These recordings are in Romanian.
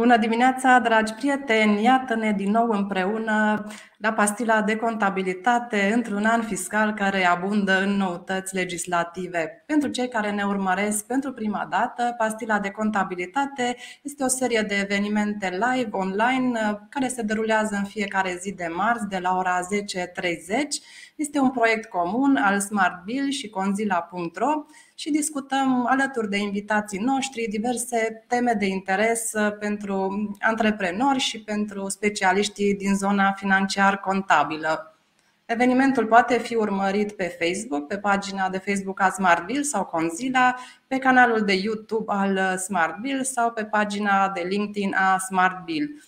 Bună dimineața, dragi prieteni! Iată-ne din nou împreună la pastila de contabilitate într-un an fiscal care abundă în noutăți legislative. Pentru cei care ne urmăresc pentru prima dată, pastila de contabilitate este o serie de evenimente live online care se derulează în fiecare zi de marți de la ora 10.30 este un proiect comun al Smart Bill și Conzilla.ro și discutăm alături de invitații noștri diverse teme de interes pentru antreprenori și pentru specialiștii din zona financiar-contabilă. Evenimentul poate fi urmărit pe Facebook, pe pagina de Facebook a Smart Bill sau Conzilla, pe canalul de YouTube al Smart Bill sau pe pagina de LinkedIn a Smart Bill.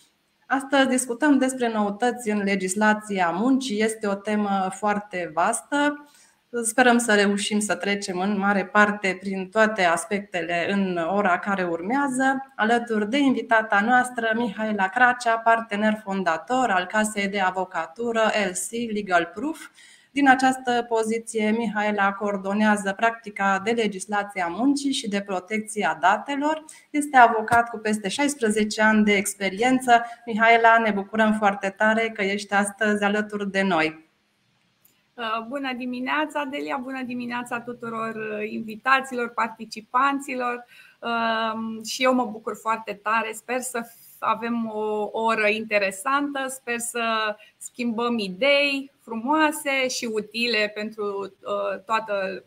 Astăzi discutăm despre noutăți în legislația muncii. Este o temă foarte vastă. Sperăm să reușim să trecem în mare parte prin toate aspectele în ora care urmează, alături de invitata noastră, Mihaela Cracea, partener fondator al Casei de Avocatură LC Legal Proof, din această poziție, Mihaela coordonează practica de legislație a muncii și de protecție a datelor. Este avocat cu peste 16 ani de experiență. Mihaela, ne bucurăm foarte tare că ești astăzi alături de noi. Uh, bună dimineața, Delia! Bună dimineața tuturor uh, invitaților, participanților uh, și eu mă bucur foarte tare. Sper să avem o oră interesantă, sper să schimbăm idei frumoase și utile pentru uh, toată,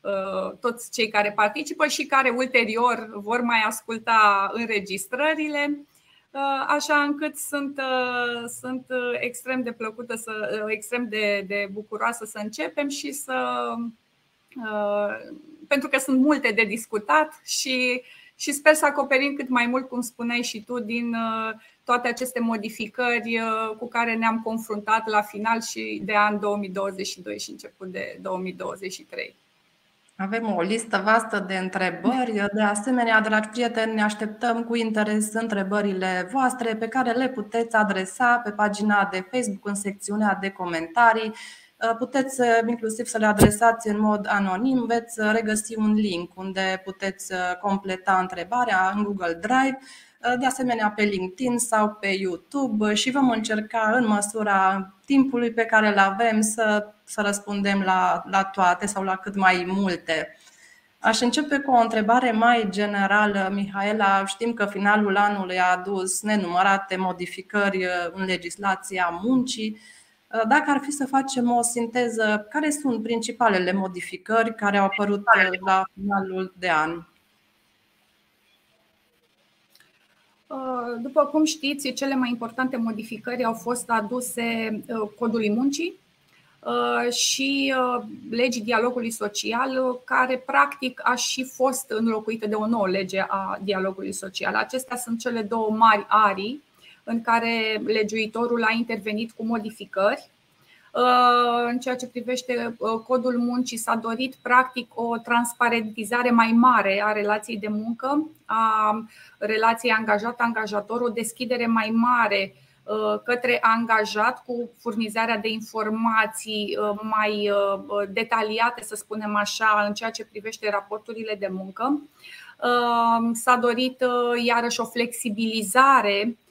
uh, toți cei care participă și care ulterior vor mai asculta înregistrările. Uh, așa încât sunt, sunt extrem de plăcută, să, extrem de, de bucuroasă să începem și să. pentru că sunt multe de discutat și și sper să acoperim cât mai mult, cum spuneai și tu, din uh, toate aceste modificări uh, cu care ne-am confruntat la final și de an 2022 și început de 2023. Avem o listă vastă de întrebări. De asemenea, dragi prieteni, ne așteptăm cu interes întrebările voastre pe care le puteți adresa pe pagina de Facebook în secțiunea de comentarii Uh, puteți uh, inclusiv să le adresați în mod anonim, veți uh, regăsi un link unde puteți completa întrebarea în Google Drive, de asemenea pe LinkedIn sau pe YouTube și vom încerca în măsura timpului pe care îl avem să, să răspundem la, la toate sau la cât mai multe. Aș începe cu o întrebare mai generală, Mihaela. Știm că finalul anului a adus nenumărate modificări în legislația muncii. Uh, dacă ar fi să facem o sinteză, care sunt principalele modificări care au apărut uh, la finalul de an? Uh, după cum știți, cele mai importante modificări au fost aduse codului muncii și legii dialogului social, care practic a și fost înlocuită de o nouă lege a dialogului social. Acestea sunt cele două mari arii în care legiuitorul a intervenit cu modificări. Uh, în ceea ce privește uh, codul muncii, s-a dorit practic o transparentizare mai mare a relației de muncă, a relației angajat-angajator, o deschidere mai mare uh, către angajat cu furnizarea de informații mai detaliate, să spunem așa, în ceea ce privește raporturile de muncă. S-a dorit iarăși o flexibilizare Uh,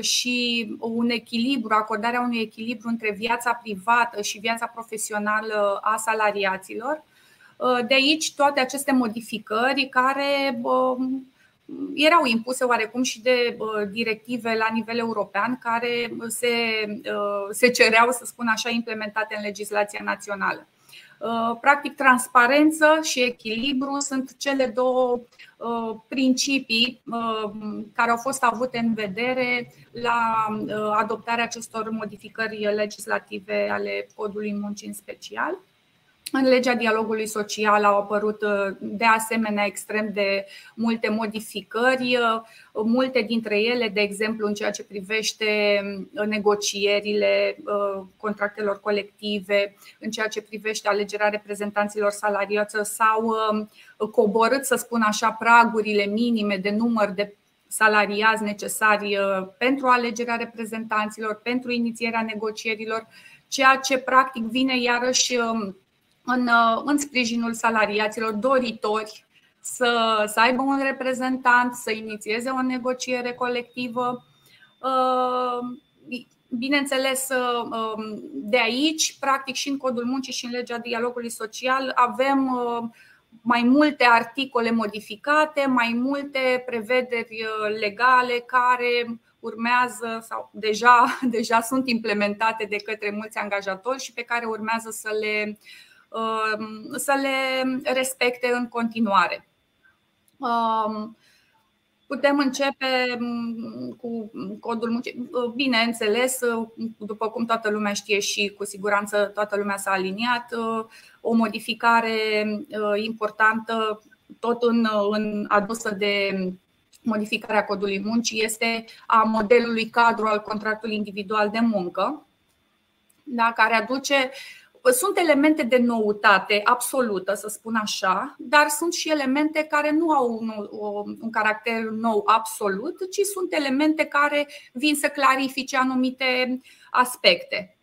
și un echilibru, acordarea unui echilibru între viața privată și viața profesională a salariaților. Uh, de aici toate aceste modificări care um, erau impuse oarecum și de uh, directive la nivel european care se, se cereau, să spun așa, implementate în legislația națională. Practic, transparență și echilibru sunt cele două Uh, principii uh, care au fost avute în vedere la uh, adoptarea acestor modificări legislative ale codului muncii în special. În legea dialogului social au apărut de asemenea extrem de multe modificări, multe dintre ele, de exemplu, în ceea ce privește negocierile contractelor colective, în ceea ce privește alegerea reprezentanților salariați sau coborât, să spun așa, pragurile minime de număr de salariați necesari pentru alegerea reprezentanților, pentru inițierea negocierilor, ceea ce practic vine iarăși în, uh, în sprijinul salariaților doritori să, să aibă un reprezentant, să inițieze o negociere colectivă. Bineînțeles, de aici, practic și în codul muncii și în legea dialogului social, avem mai multe articole modificate, mai multe prevederi legale care urmează sau deja, deja sunt implementate de către mulți angajatori și pe care urmează să le, um, să le respecte în continuare. Um, putem începe um, cu codul muncii. Bineînțeles, după cum toată lumea știe și cu siguranță toată lumea s-a aliniat, uh, o modificare uh, importantă tot în, în adusă de modificarea codului muncii este a modelului cadru al contractului individual de muncă, da, care aduce sunt elemente de noutate absolută, să spun așa, dar sunt și elemente care nu au un, un caracter nou absolut, ci sunt elemente care vin să clarifice anumite aspecte.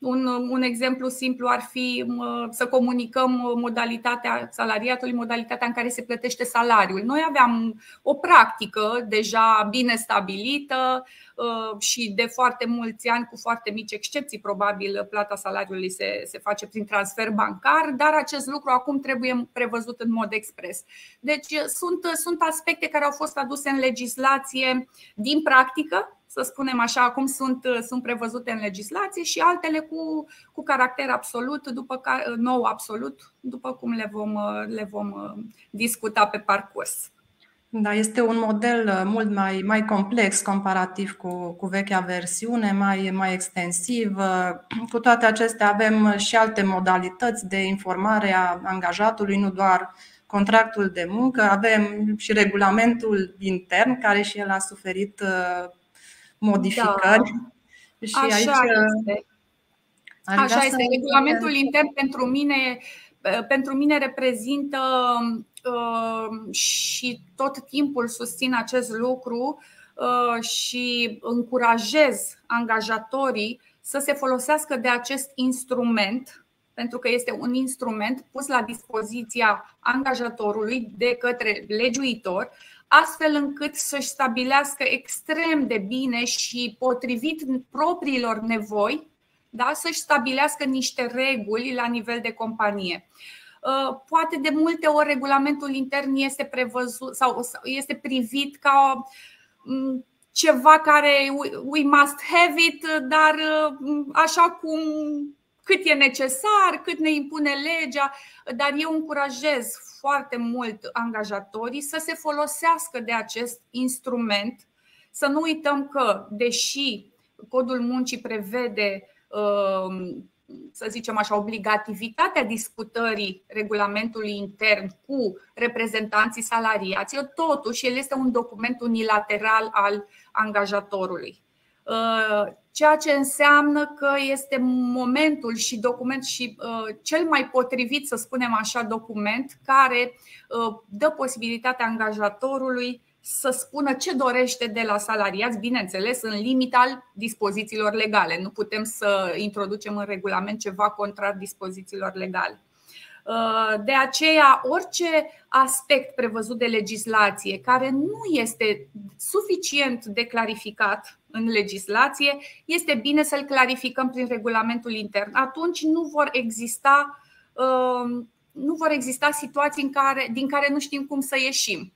Un, un exemplu simplu ar fi să comunicăm modalitatea salariatului, modalitatea în care se plătește salariul. Noi aveam o practică deja bine stabilită uh, și de foarte mulți ani, cu foarte mici excepții, probabil plata salariului se, se face prin transfer bancar, dar acest lucru acum trebuie prevăzut în mod expres. Deci sunt, sunt aspecte care au fost aduse în legislație din practică, să spunem așa, cum sunt, sunt prevăzute în legislație și altele cu, cu caracter absolut, după care, nou absolut, după cum le vom, le vom discuta pe parcurs. Da, este un model mult mai, mai complex comparativ cu, cu vechea versiune, mai, mai extensiv. Cu toate acestea avem și alte modalități de informare a angajatului, nu doar contractul de muncă, avem și regulamentul intern, care și el a suferit modificări. Da. Și Așa aici, este. Așa este. Regulamentul intern pentru mine, pentru mine reprezintă uh, și tot timpul susțin acest lucru uh, și încurajez angajatorii să se folosească de acest instrument pentru că este un instrument pus la dispoziția angajatorului de către legiuitor, astfel încât să-și stabilească extrem de bine și potrivit propriilor nevoi, da, să-și stabilească niște reguli la nivel de companie. Uh, poate de multe ori regulamentul intern este prevăzut sau este privit ca mm, ceva care we must have it, dar uh, așa cum cât e necesar, cât ne impune legea, dar eu încurajez foarte mult angajatorii să se folosească de acest instrument. Să nu uităm că, deși codul muncii prevede, um, să zicem așa, obligativitatea discutării regulamentului intern cu reprezentanții salariaților, totuși el este un document unilateral al angajatorului. Uh, ceea ce înseamnă că este momentul și document și uh, cel mai potrivit, să spunem așa, document care uh, dă posibilitatea angajatorului să spună ce dorește de la salariați, bineînțeles, în limita al dispozițiilor legale. Nu putem să introducem în regulament ceva contrar dispozițiilor legale. De aceea, orice aspect prevăzut de legislație care nu este suficient de clarificat în legislație, este bine să-l clarificăm prin regulamentul intern. Atunci nu vor exista, um, nu vor exista situații în care, din care nu știm cum să ieșim.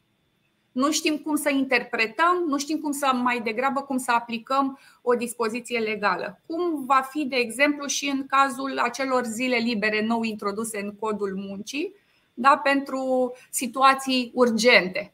Nu știm cum să interpretăm, nu știm cum să mai degrabă cum să aplicăm o dispoziție legală. Cum va fi, de exemplu, și în cazul acelor zile libere nou introduse în codul muncii, da, pentru situații urgente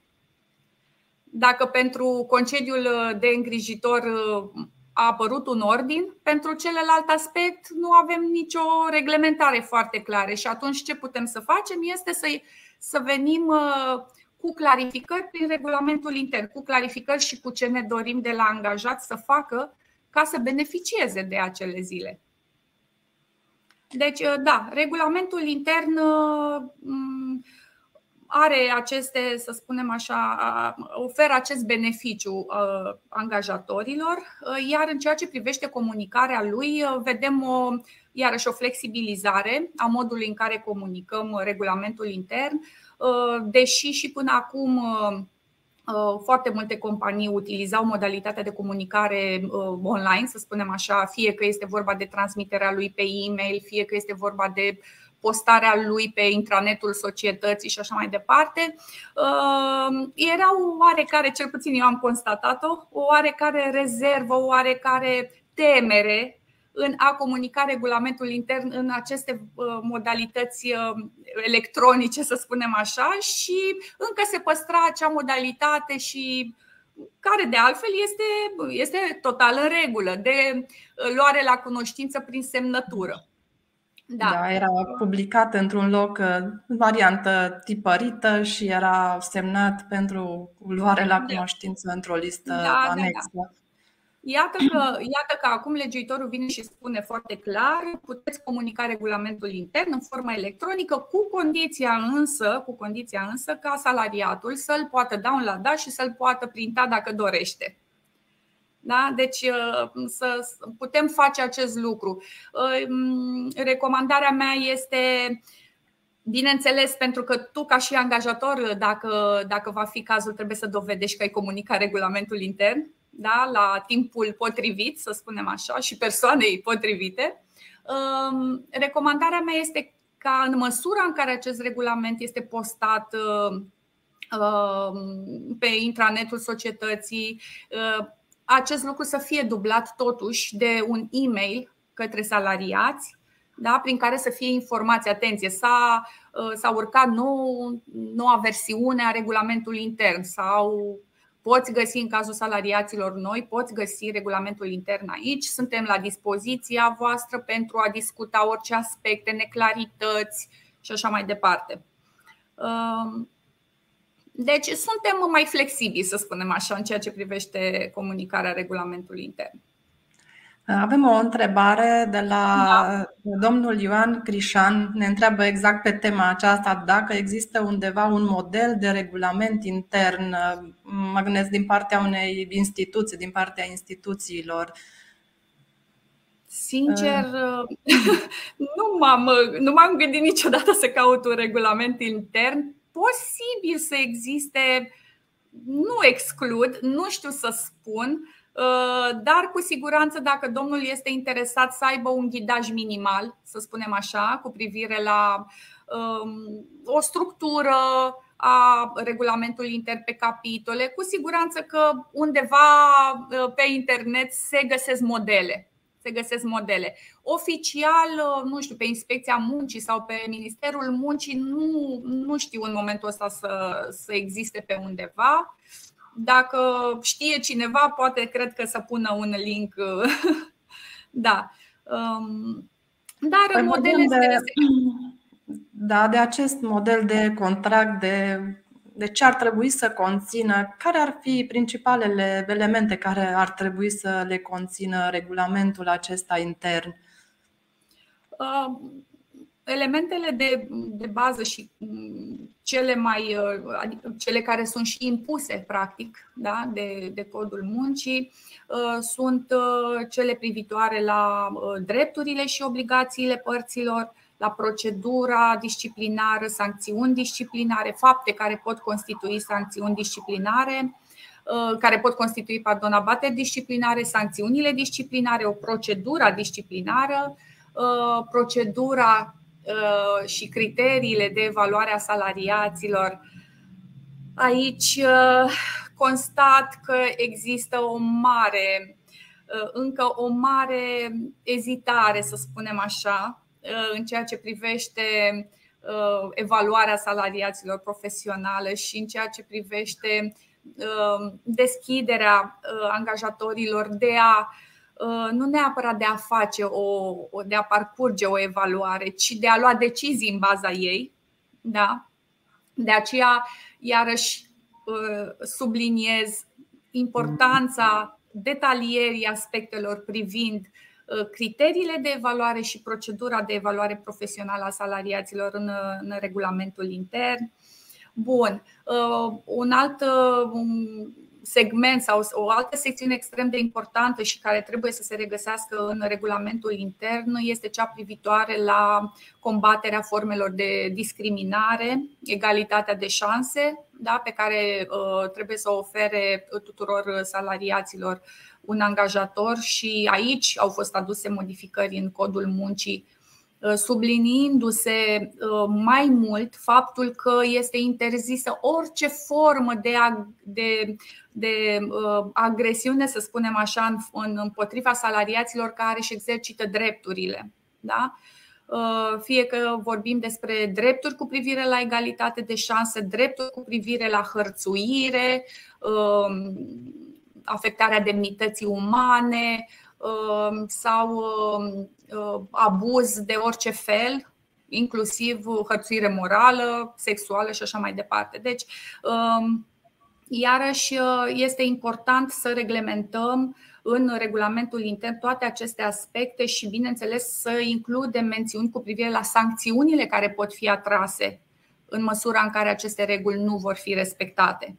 dacă pentru concediul de îngrijitor uh, a apărut un ordin, pentru celălalt aspect nu avem nicio reglementare foarte clară și atunci ce putem să facem este să, să venim uh, cu clarificări prin regulamentul intern, cu clarificări și cu ce ne dorim de la angajat să facă ca să beneficieze de acele zile. Deci, uh, da, regulamentul intern are aceste, să spunem așa, oferă acest beneficiu angajatorilor, iar în ceea ce privește comunicarea lui, vedem o, iarăși o flexibilizare a modului în care comunicăm regulamentul intern. deși și până acum foarte multe companii utilizau modalitatea de comunicare online, să spunem așa, fie că este vorba de transmiterea lui pe e-mail, fie că este vorba de postarea lui pe intranetul societății și așa mai departe, era o oarecare, cel puțin eu am constatat-o, o oarecare rezervă, o oarecare temere în a comunica regulamentul intern în aceste modalități electronice, să spunem așa, și încă se păstra acea modalitate și care de altfel este, este total în regulă, de luare la cunoștință prin semnătură. Da. da, era publicat într-un loc variantă tipărită și era semnat pentru luare la da. cunoștință da. într-o listă da, anexă. Da, da. Iată că, iată că acum legiuitorul vine și spune foarte clar, puteți comunica regulamentul intern în formă electronică, cu condiția însă, cu condiția însă ca salariatul să-l poată downloada și să-l poată printa dacă dorește. Da? Deci să putem face acest lucru. Recomandarea mea este Bineînțeles, pentru că tu, ca și angajator, dacă, dacă va fi cazul, trebuie să dovedești că ai comunicat regulamentul intern da, la timpul potrivit, să spunem așa, și persoanei potrivite. Recomandarea mea este ca în măsura în care acest regulament este postat pe intranetul societății, acest lucru să fie dublat totuși de un e-mail către salariați da, prin care să fie informați. Atenție, s-a, s-a urcat nou, noua versiune a regulamentului intern sau Poți găsi în cazul salariaților noi, poți găsi regulamentul intern aici. Suntem la dispoziția voastră pentru a discuta orice aspecte, neclarități și așa mai departe. Um, deci suntem mai flexibili, să spunem așa, în ceea ce privește comunicarea regulamentului intern. Avem o întrebare de la da. domnul Ioan Crișan. Ne întreabă exact pe tema aceasta dacă există undeva un model de regulament intern, mă gândesc din partea unei instituții, din partea instituțiilor. Sincer, uh. nu, m-am, nu m-am gândit niciodată să caut un regulament intern. Posibil să existe, nu exclud, nu știu să spun, Uh, dar cu siguranță dacă domnul este interesat să aibă un ghidaj minimal, să spunem așa, cu privire la um, o structură a regulamentului inter pe capitole, cu siguranță că undeva uh, pe internet se găsesc modele. Se găsesc modele. Oficial, uh, nu știu, pe inspecția muncii sau pe Ministerul Muncii, nu, nu știu în momentul ăsta să, să existe pe undeva. Dacă știe cineva, poate cred că să pună un link. da. Um, dar păi modele de, Da, de acest model de contract, de, de ce ar trebui să conțină, care ar fi principalele elemente care ar trebui să le conțină regulamentul acesta intern? Uh, elementele de, de bază și mm, cele, mai, uh, adică cele care sunt și impuse, practic, da, de, de codul muncii, uh, sunt uh, cele privitoare la drepturile și obligațiile părților, la procedura disciplinară, sancțiuni disciplinare, fapte care pot constitui sancțiuni disciplinare, care pot constitui, pardon, abateri disciplinare, sancțiunile disciplinare, o procedură disciplinară, procedura Uh, și criteriile de evaluare a salariaților, aici uh, constat că există o mare, uh, încă o mare ezitare, să spunem așa, în ceea ce privește evaluarea salariaților profesionale și în ceea ce privește deschiderea angajatorilor de a Uh, nu neapărat de a face o, de a parcurge o evaluare, ci de a lua decizii în baza ei. Da? De aceea, iarăși, uh, subliniez importanța detalierii aspectelor privind uh, criteriile de evaluare și procedura de evaluare profesională a salariaților în, în regulamentul intern. Bun. Un alt segment sau o altă secțiune extrem de importantă și care trebuie să se regăsească în regulamentul intern este cea privitoare la combaterea formelor de discriminare, egalitatea de șanse, da, pe care uh, trebuie să o ofere tuturor salariaților un angajator și aici au fost aduse modificări în codul muncii Uh, subliniindu-se uh, mai mult faptul că este interzisă orice formă de, de, de uh, agresiune, să spunem așa, în, împotriva salariaților care își exercită drepturile. Da? Fie că vorbim despre drepturi cu privire la egalitate de șanse, drepturi cu privire la hărțuire, afectarea demnității umane, Um, sau um, uh, abuz de orice fel, inclusiv hărțuire morală, sexuală și așa mai departe. Deci, um, iarăși, uh, este important să reglementăm în regulamentul intern toate aceste aspecte și, bineînțeles, să includem mențiuni cu privire la sancțiunile care pot fi atrase în măsura în care aceste reguli nu vor fi respectate.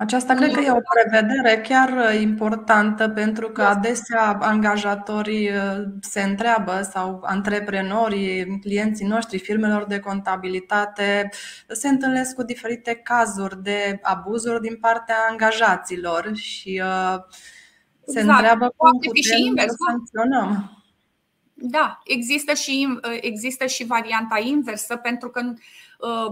Aceasta cred că e o prevedere chiar importantă pentru că adesea angajatorii uh, se întreabă sau antreprenorii, clienții noștri, firmelor de contabilitate se întâlnesc cu diferite cazuri de abuzuri din partea angajaților și uh, se exact. întreabă cum putem să da. sancționăm. Da, există și, uh, există și varianta inversă, pentru că Uh,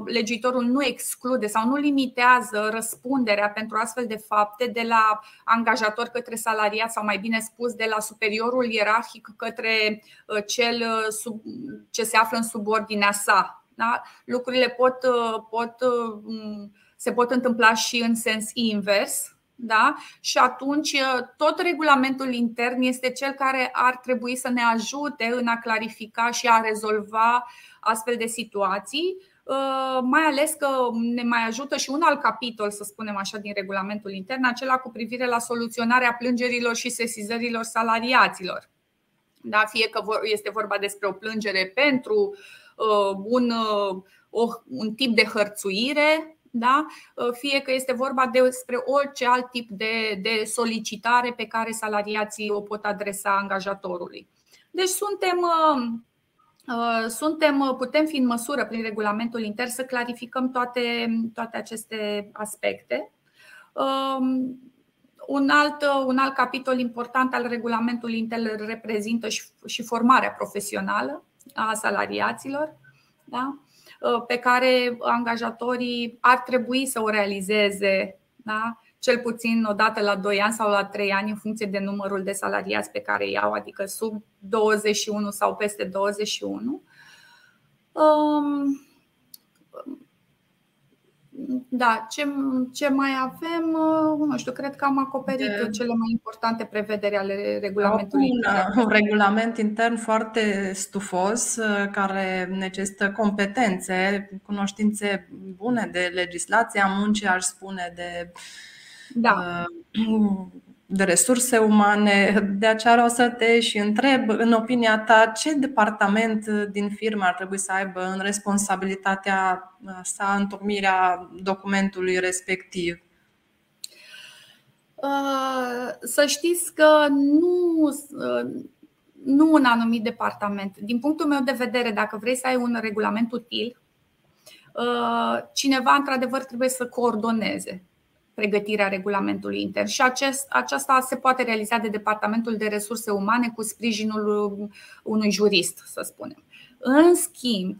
legiuitorul nu exclude sau nu limitează răspunderea pentru astfel de fapte de la angajator către salariat sau mai bine spus de la superiorul ierarhic către uh, cel uh, ce se află în subordinea sa. Da? Lucrurile pot, pot, se pot întâmpla și în sens invers, da? Și atunci tot regulamentul intern este cel care ar trebui să ne ajute în a clarifica și a rezolva astfel de situații Uh, mai ales că ne mai ajută și un alt capitol, să spunem așa, din regulamentul intern, acela cu privire la soluționarea plângerilor și sesizărilor salariaților. Da, fie că este vorba despre o plângere pentru uh, un, uh, un tip de hărțuire, da? fie că este vorba despre orice alt tip de, de solicitare pe care salariații o pot adresa angajatorului. Deci suntem Uh, suntem, uh, putem fi în măsură prin regulamentul intern să clarificăm toate, toate aceste aspecte. Um, un alt, uh, un alt capitol important al regulamentului intern reprezintă și, și formarea profesională a salariaților, da? pe care angajatorii ar trebui să o realizeze da? Cel puțin o dată la 2 ani sau la 3 ani în funcție de numărul de salariați pe care iau, adică sub 21 sau peste 21. Um, da, ce, ce mai avem? Uh, nu știu, cred că am acoperit de... cele mai importante prevederi ale regulamentului. Un, un regulament intern foarte stufos, uh, care necesită competențe, cunoștințe bune de legislația muncii, aș spune, de uh, da. Uh, de resurse umane. De aceea o să te și întreb, în opinia ta, ce departament din firmă ar trebui să aibă în responsabilitatea sa întocmirea documentului respectiv? Uh, să știți că nu, uh, nu un anumit departament. Din punctul meu de vedere, dacă vrei să ai un regulament util, cineva într-adevăr trebuie să coordoneze pregătirea regulamentului intern și acest, aceasta se poate realiza de Departamentul de Resurse Umane cu sprijinul unui jurist, să spunem. În schimb,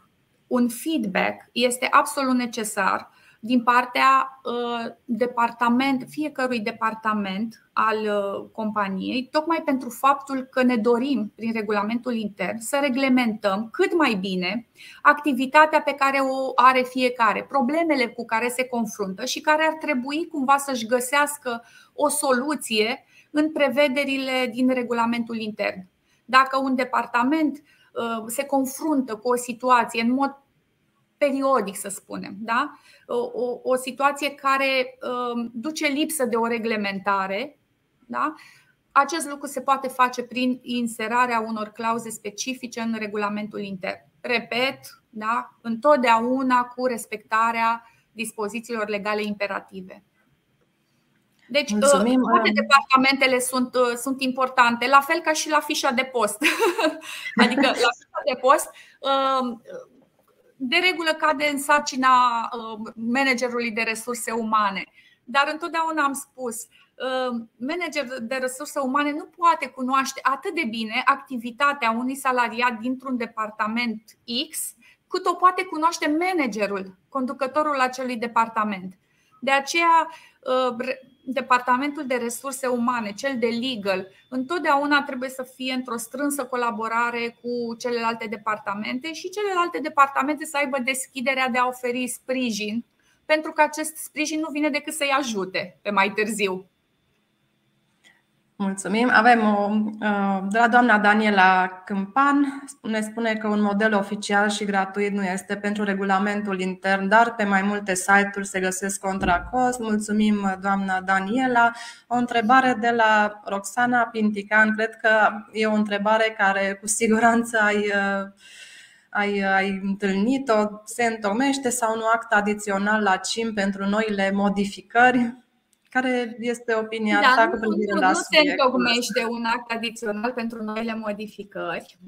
un feedback este absolut necesar din partea uh, departament, fiecărui departament al uh, companiei, tocmai pentru faptul că ne dorim, prin regulamentul intern, să reglementăm cât mai bine activitatea pe care o are fiecare, problemele cu care se confruntă și care ar trebui cumva să-și găsească o soluție în prevederile din regulamentul intern. Dacă un departament uh, se confruntă cu o situație în mod periodic, să spunem, da? o, o situație care um, duce lipsă de o reglementare. Da? Acest lucru se poate face prin inserarea unor clauze specifice în regulamentul intern. Repet, da? întotdeauna cu respectarea dispozițiilor legale imperative. Deci, Mulțumim. toate departamentele sunt, sunt importante, la fel ca și la fișa de post. adică, la fișa de post, de regulă cade în sarcina managerului de resurse umane. Dar întotdeauna am spus, manager de resurse umane nu poate cunoaște atât de bine activitatea unui salariat dintr-un departament X, cât o poate cunoaște managerul, conducătorul acelui departament. De aceea, departamentul de resurse umane, cel de legal, întotdeauna trebuie să fie într-o strânsă colaborare cu celelalte departamente și celelalte departamente să aibă deschiderea de a oferi sprijin, pentru că acest sprijin nu vine decât să-i ajute pe mai târziu. Mulțumim. Avem o uh, de la doamna Daniela Câmpan. Ne spune că un model oficial și gratuit nu este pentru regulamentul intern, dar pe mai multe site-uri se găsesc contra cost. Mulțumim, doamna Daniela. O întrebare de la Roxana Pintican. Cred că e o întrebare care cu siguranță ai uh, ai, ai întâlnit-o, se întomește sau nu act adițional la CIM pentru noile modificări? Care este opinia da, ta cu privire nu, la Nu se întocmește un act adițional pentru noile modificări.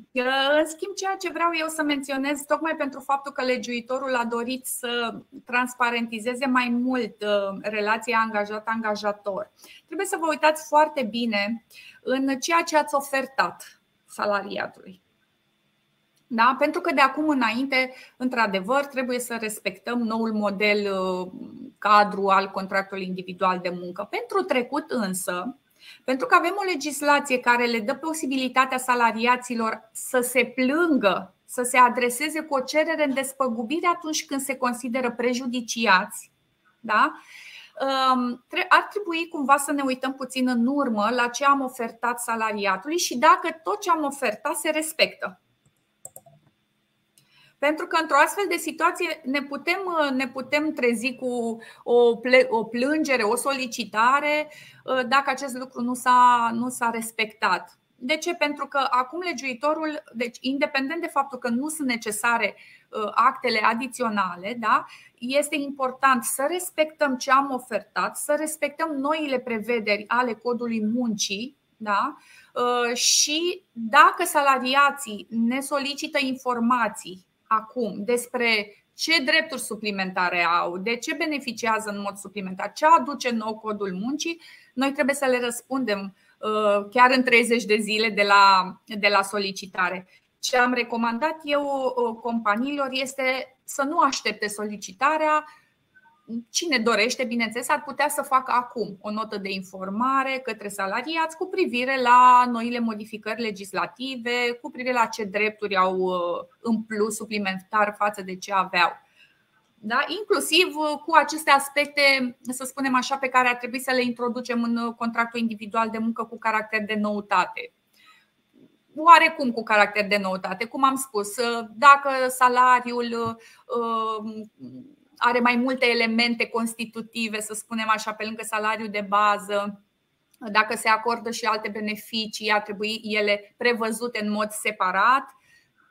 În schimb, ceea ce vreau eu să menționez, tocmai pentru faptul că legiuitorul a dorit să transparentizeze mai mult uh, relația angajat-angajator, trebuie să vă uitați foarte bine în ceea ce ați ofertat salariatului. Da? Pentru că de acum înainte, într-adevăr, trebuie să respectăm noul model uh, cadru al contractului individual de muncă. Pentru trecut însă, pentru că avem o legislație care le dă posibilitatea salariaților să se plângă, să se adreseze cu o cerere în despăgubire atunci când se consideră prejudiciați, da? Um, ar trebui cumva să ne uităm puțin în urmă la ce am ofertat salariatului și dacă tot ce am ofertat se respectă. Pentru că într-o astfel de situație ne putem, ne putem trezi cu o, o plângere, o solicitare uh, dacă acest lucru nu s-a, nu s-a respectat. De ce? Pentru că acum legiuitorul, deci independent de faptul că nu sunt necesare uh, actele adiționale, da, este important să respectăm ce am ofertat, să respectăm noile prevederi ale codului muncii, da? Uh, și dacă salariații ne solicită informații acum despre ce drepturi suplimentare au, de ce beneficiază în mod suplimentar, ce aduce nou codul muncii, noi trebuie să le răspundem uh, chiar în 30 de zile de la, de la solicitare. Ce am recomandat eu uh, companiilor este să nu aștepte solicitarea, cine dorește, bineînțeles, ar putea să facă acum o notă de informare către salariați cu privire la noile modificări legislative, cu privire la ce drepturi au uh, în plus suplimentar față de ce aveau. Da? Inclusiv uh, cu aceste aspecte, să spunem așa, pe care ar trebui să le introducem în uh, contractul individual de muncă cu caracter de noutate oarecum cu caracter de noutate. Cum am spus, dacă salariul are mai multe elemente constitutive, să spunem așa, pe lângă salariul de bază. Dacă se acordă și alte beneficii, ar trebui ele prevăzute în mod separat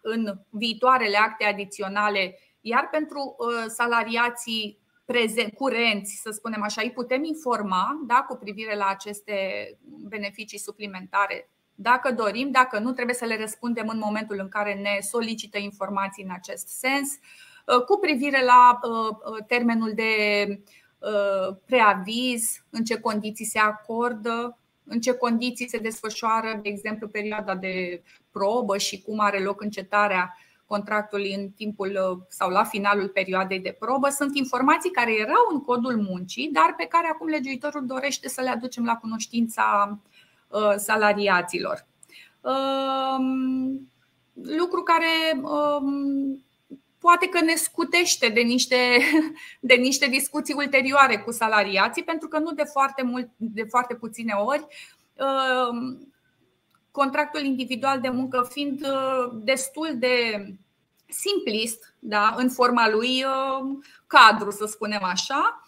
în viitoarele acte adiționale, iar pentru uh, salariații prezent, curenți, să spunem așa, îi putem informa da, cu privire la aceste beneficii suplimentare dacă dorim, dacă nu, trebuie să le răspundem în momentul în care ne solicită informații în acest sens. Uh, cu privire la uh, uh, termenul de preaviz, în ce condiții se acordă, în ce condiții se desfășoară, de exemplu, perioada de probă și cum are loc încetarea contractului în timpul sau la finalul perioadei de probă. Sunt informații care erau în codul muncii, dar pe care acum legiuitorul dorește să le aducem la cunoștința salariaților. Um, lucru care um, poate că ne scutește de niște, de niște discuții ulterioare cu salariații, pentru că nu de foarte, mult, de foarte puține ori uh, contractul individual de muncă fiind uh, destul de simplist, da, în forma lui uh, cadru, să spunem așa,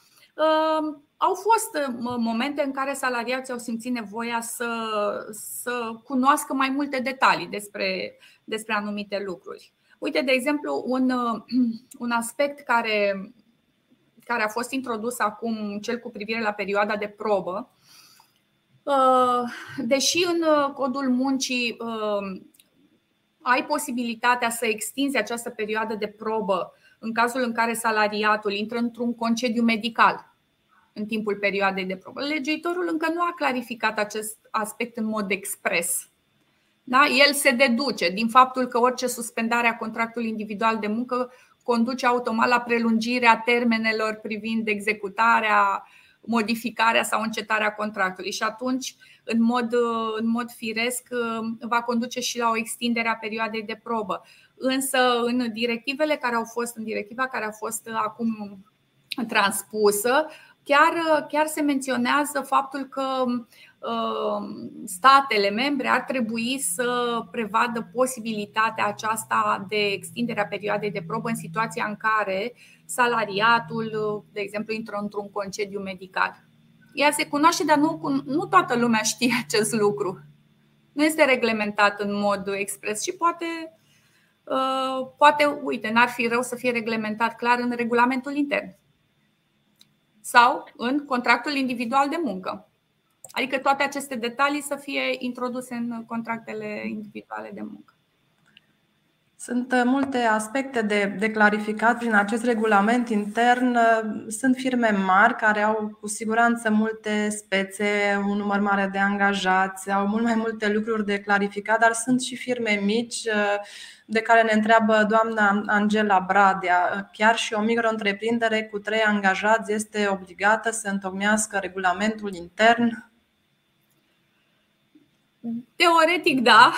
au fost momente în care salariații au simțit nevoia să, să cunoască mai multe detalii despre, despre anumite lucruri. Uite, de exemplu, un, un aspect care care a fost introdus acum, cel cu privire la perioada de probă, uh, deși în uh, codul muncii ai posibilitatea să extinzi această perioadă de probă în cazul în care salariatul intră într-un concediu medical în timpul perioadei de probă. Legiuitorul încă nu a clarificat acest aspect în mod expres. Da? El se deduce din faptul că orice suspendare a contractului individual de muncă conduce automat la prelungirea termenelor privind executarea, modificarea sau încetarea contractului și atunci, în mod, în mod firesc, va conduce și la o extindere a perioadei de probă. Însă, în directivele care au fost, în directiva care a fost acum transpusă, chiar, chiar se menționează faptul că Um, statele membre ar trebui să prevadă posibilitatea aceasta de extindere a perioadei de probă în situația în care salariatul, de exemplu, intră într-un concediu medical. Ea se cunoaște, dar nu, nu toată lumea știe acest lucru. Nu este reglementat în mod expres și poate, uh, poate uite, n-ar fi rău să fie reglementat clar în regulamentul intern sau în contractul individual de muncă. Adică toate aceste detalii să fie introduse în contractele individuale de muncă. Sunt uh, multe aspecte de, de clarificat prin acest regulament intern. Uh, sunt firme mari care au cu siguranță multe spețe, un număr mare de angajați, au mult mai multe lucruri de clarificat, dar sunt și firme mici uh, de care ne întreabă doamna Angela Bradea. Chiar și o micro-întreprindere cu trei angajați este obligată să întocmească regulamentul intern? Teoretic da,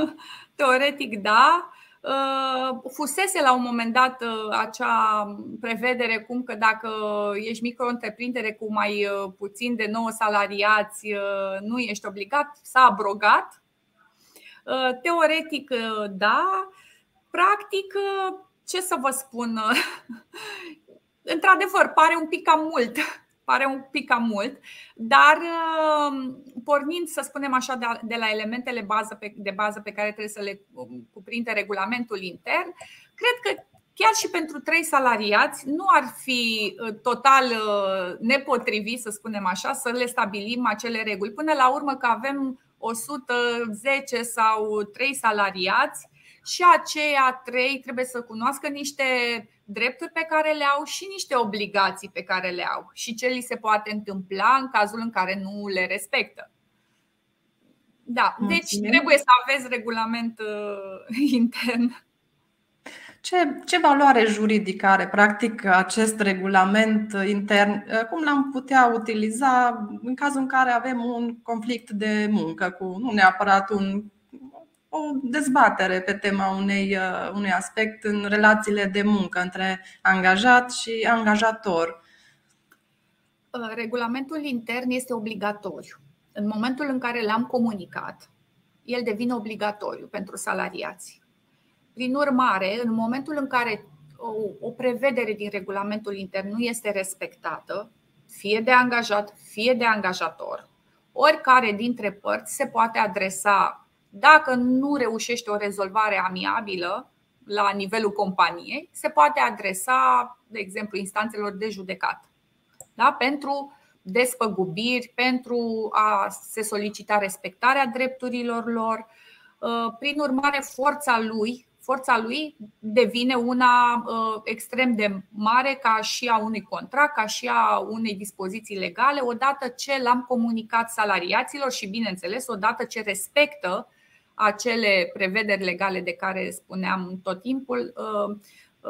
teoretic da. Uh, fusese la un moment dat uh, acea prevedere cum că dacă ești micro-întreprindere cu mai uh, puțin de 9 salariați, nu ești obligat, s-a abrogat. Teoretic da, practic ce să vă spun, într-adevăr pare un pic cam mult pare un pic cam mult, dar uh, pornind, să spunem așa, de la elementele de bază pe care trebuie să le um, cuprinde regulamentul intern, cred că chiar și pentru trei salariați nu ar fi uh, total uh, nepotrivit, să spunem așa, să le stabilim acele reguli. Până la urmă că avem 110 sau 3 salariați și aceia trei trebuie să cunoască niște drepturi pe care le au și niște obligații pe care le au și ce li se poate întâmpla în cazul în care nu le respectă. Da, deci trebuie să aveți regulament uh, intern. Ce, ce valoare juridică are practic acest regulament intern? Uh, cum l-am putea utiliza în cazul în care avem un conflict de muncă cu nu neapărat un o dezbatere pe tema unei, uh, unui aspect în relațiile de muncă între angajat și angajator. Uh, regulamentul intern este obligatoriu. În momentul în care l-am comunicat, el devine obligatoriu pentru salariați. Prin urmare, în momentul în care o, o prevedere din regulamentul intern nu este respectată, fie de angajat, fie de angajator, oricare dintre părți se poate adresa dacă nu reușește o rezolvare amiabilă la nivelul companiei, se poate adresa, de exemplu, instanțelor de judecată da? pentru despăgubiri, pentru a se solicita respectarea drepturilor lor. Uh, prin urmare, forța lui, forța lui devine una uh, extrem de mare ca și a unui contract, ca și a unei dispoziții legale, odată ce l-am comunicat salariaților și, bineînțeles, odată ce respectă acele prevederi legale de care spuneam tot timpul uh,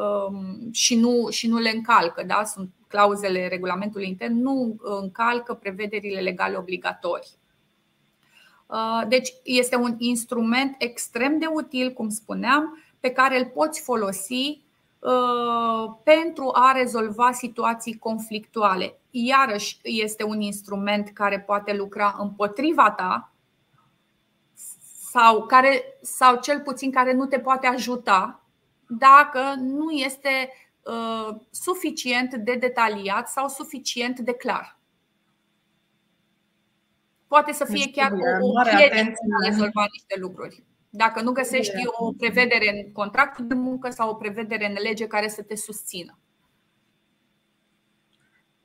um, și nu, și nu le încalcă. Da? Sunt clauzele regulamentului intern, nu încalcă prevederile legale obligatorii. Uh, deci este un instrument extrem de util, cum spuneam, pe care îl poți folosi uh, pentru a rezolva situații conflictuale. Iarăși este un instrument care poate lucra împotriva ta sau, care, sau cel puțin care nu te poate ajuta dacă nu este uh, suficient de detaliat sau suficient de clar. Poate să fie deci, chiar o, o piedică a rezolva niște lucruri. Dacă nu găsești o prevedere în contractul de muncă sau o prevedere în lege care să te susțină.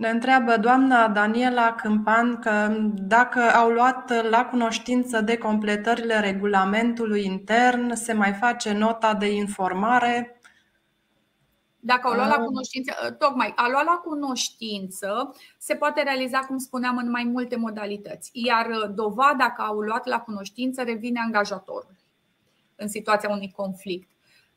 Ne întreabă doamna Daniela Câmpan că dacă au luat la cunoștință de completările regulamentului intern, se mai face nota de informare dacă au luat la cunoștință, ă, tocmai, a luat la cunoștință se poate realiza, cum spuneam, în mai multe modalități. Iar ă, dovada că au luat la cunoștință revine angajatorului în situația unui conflict.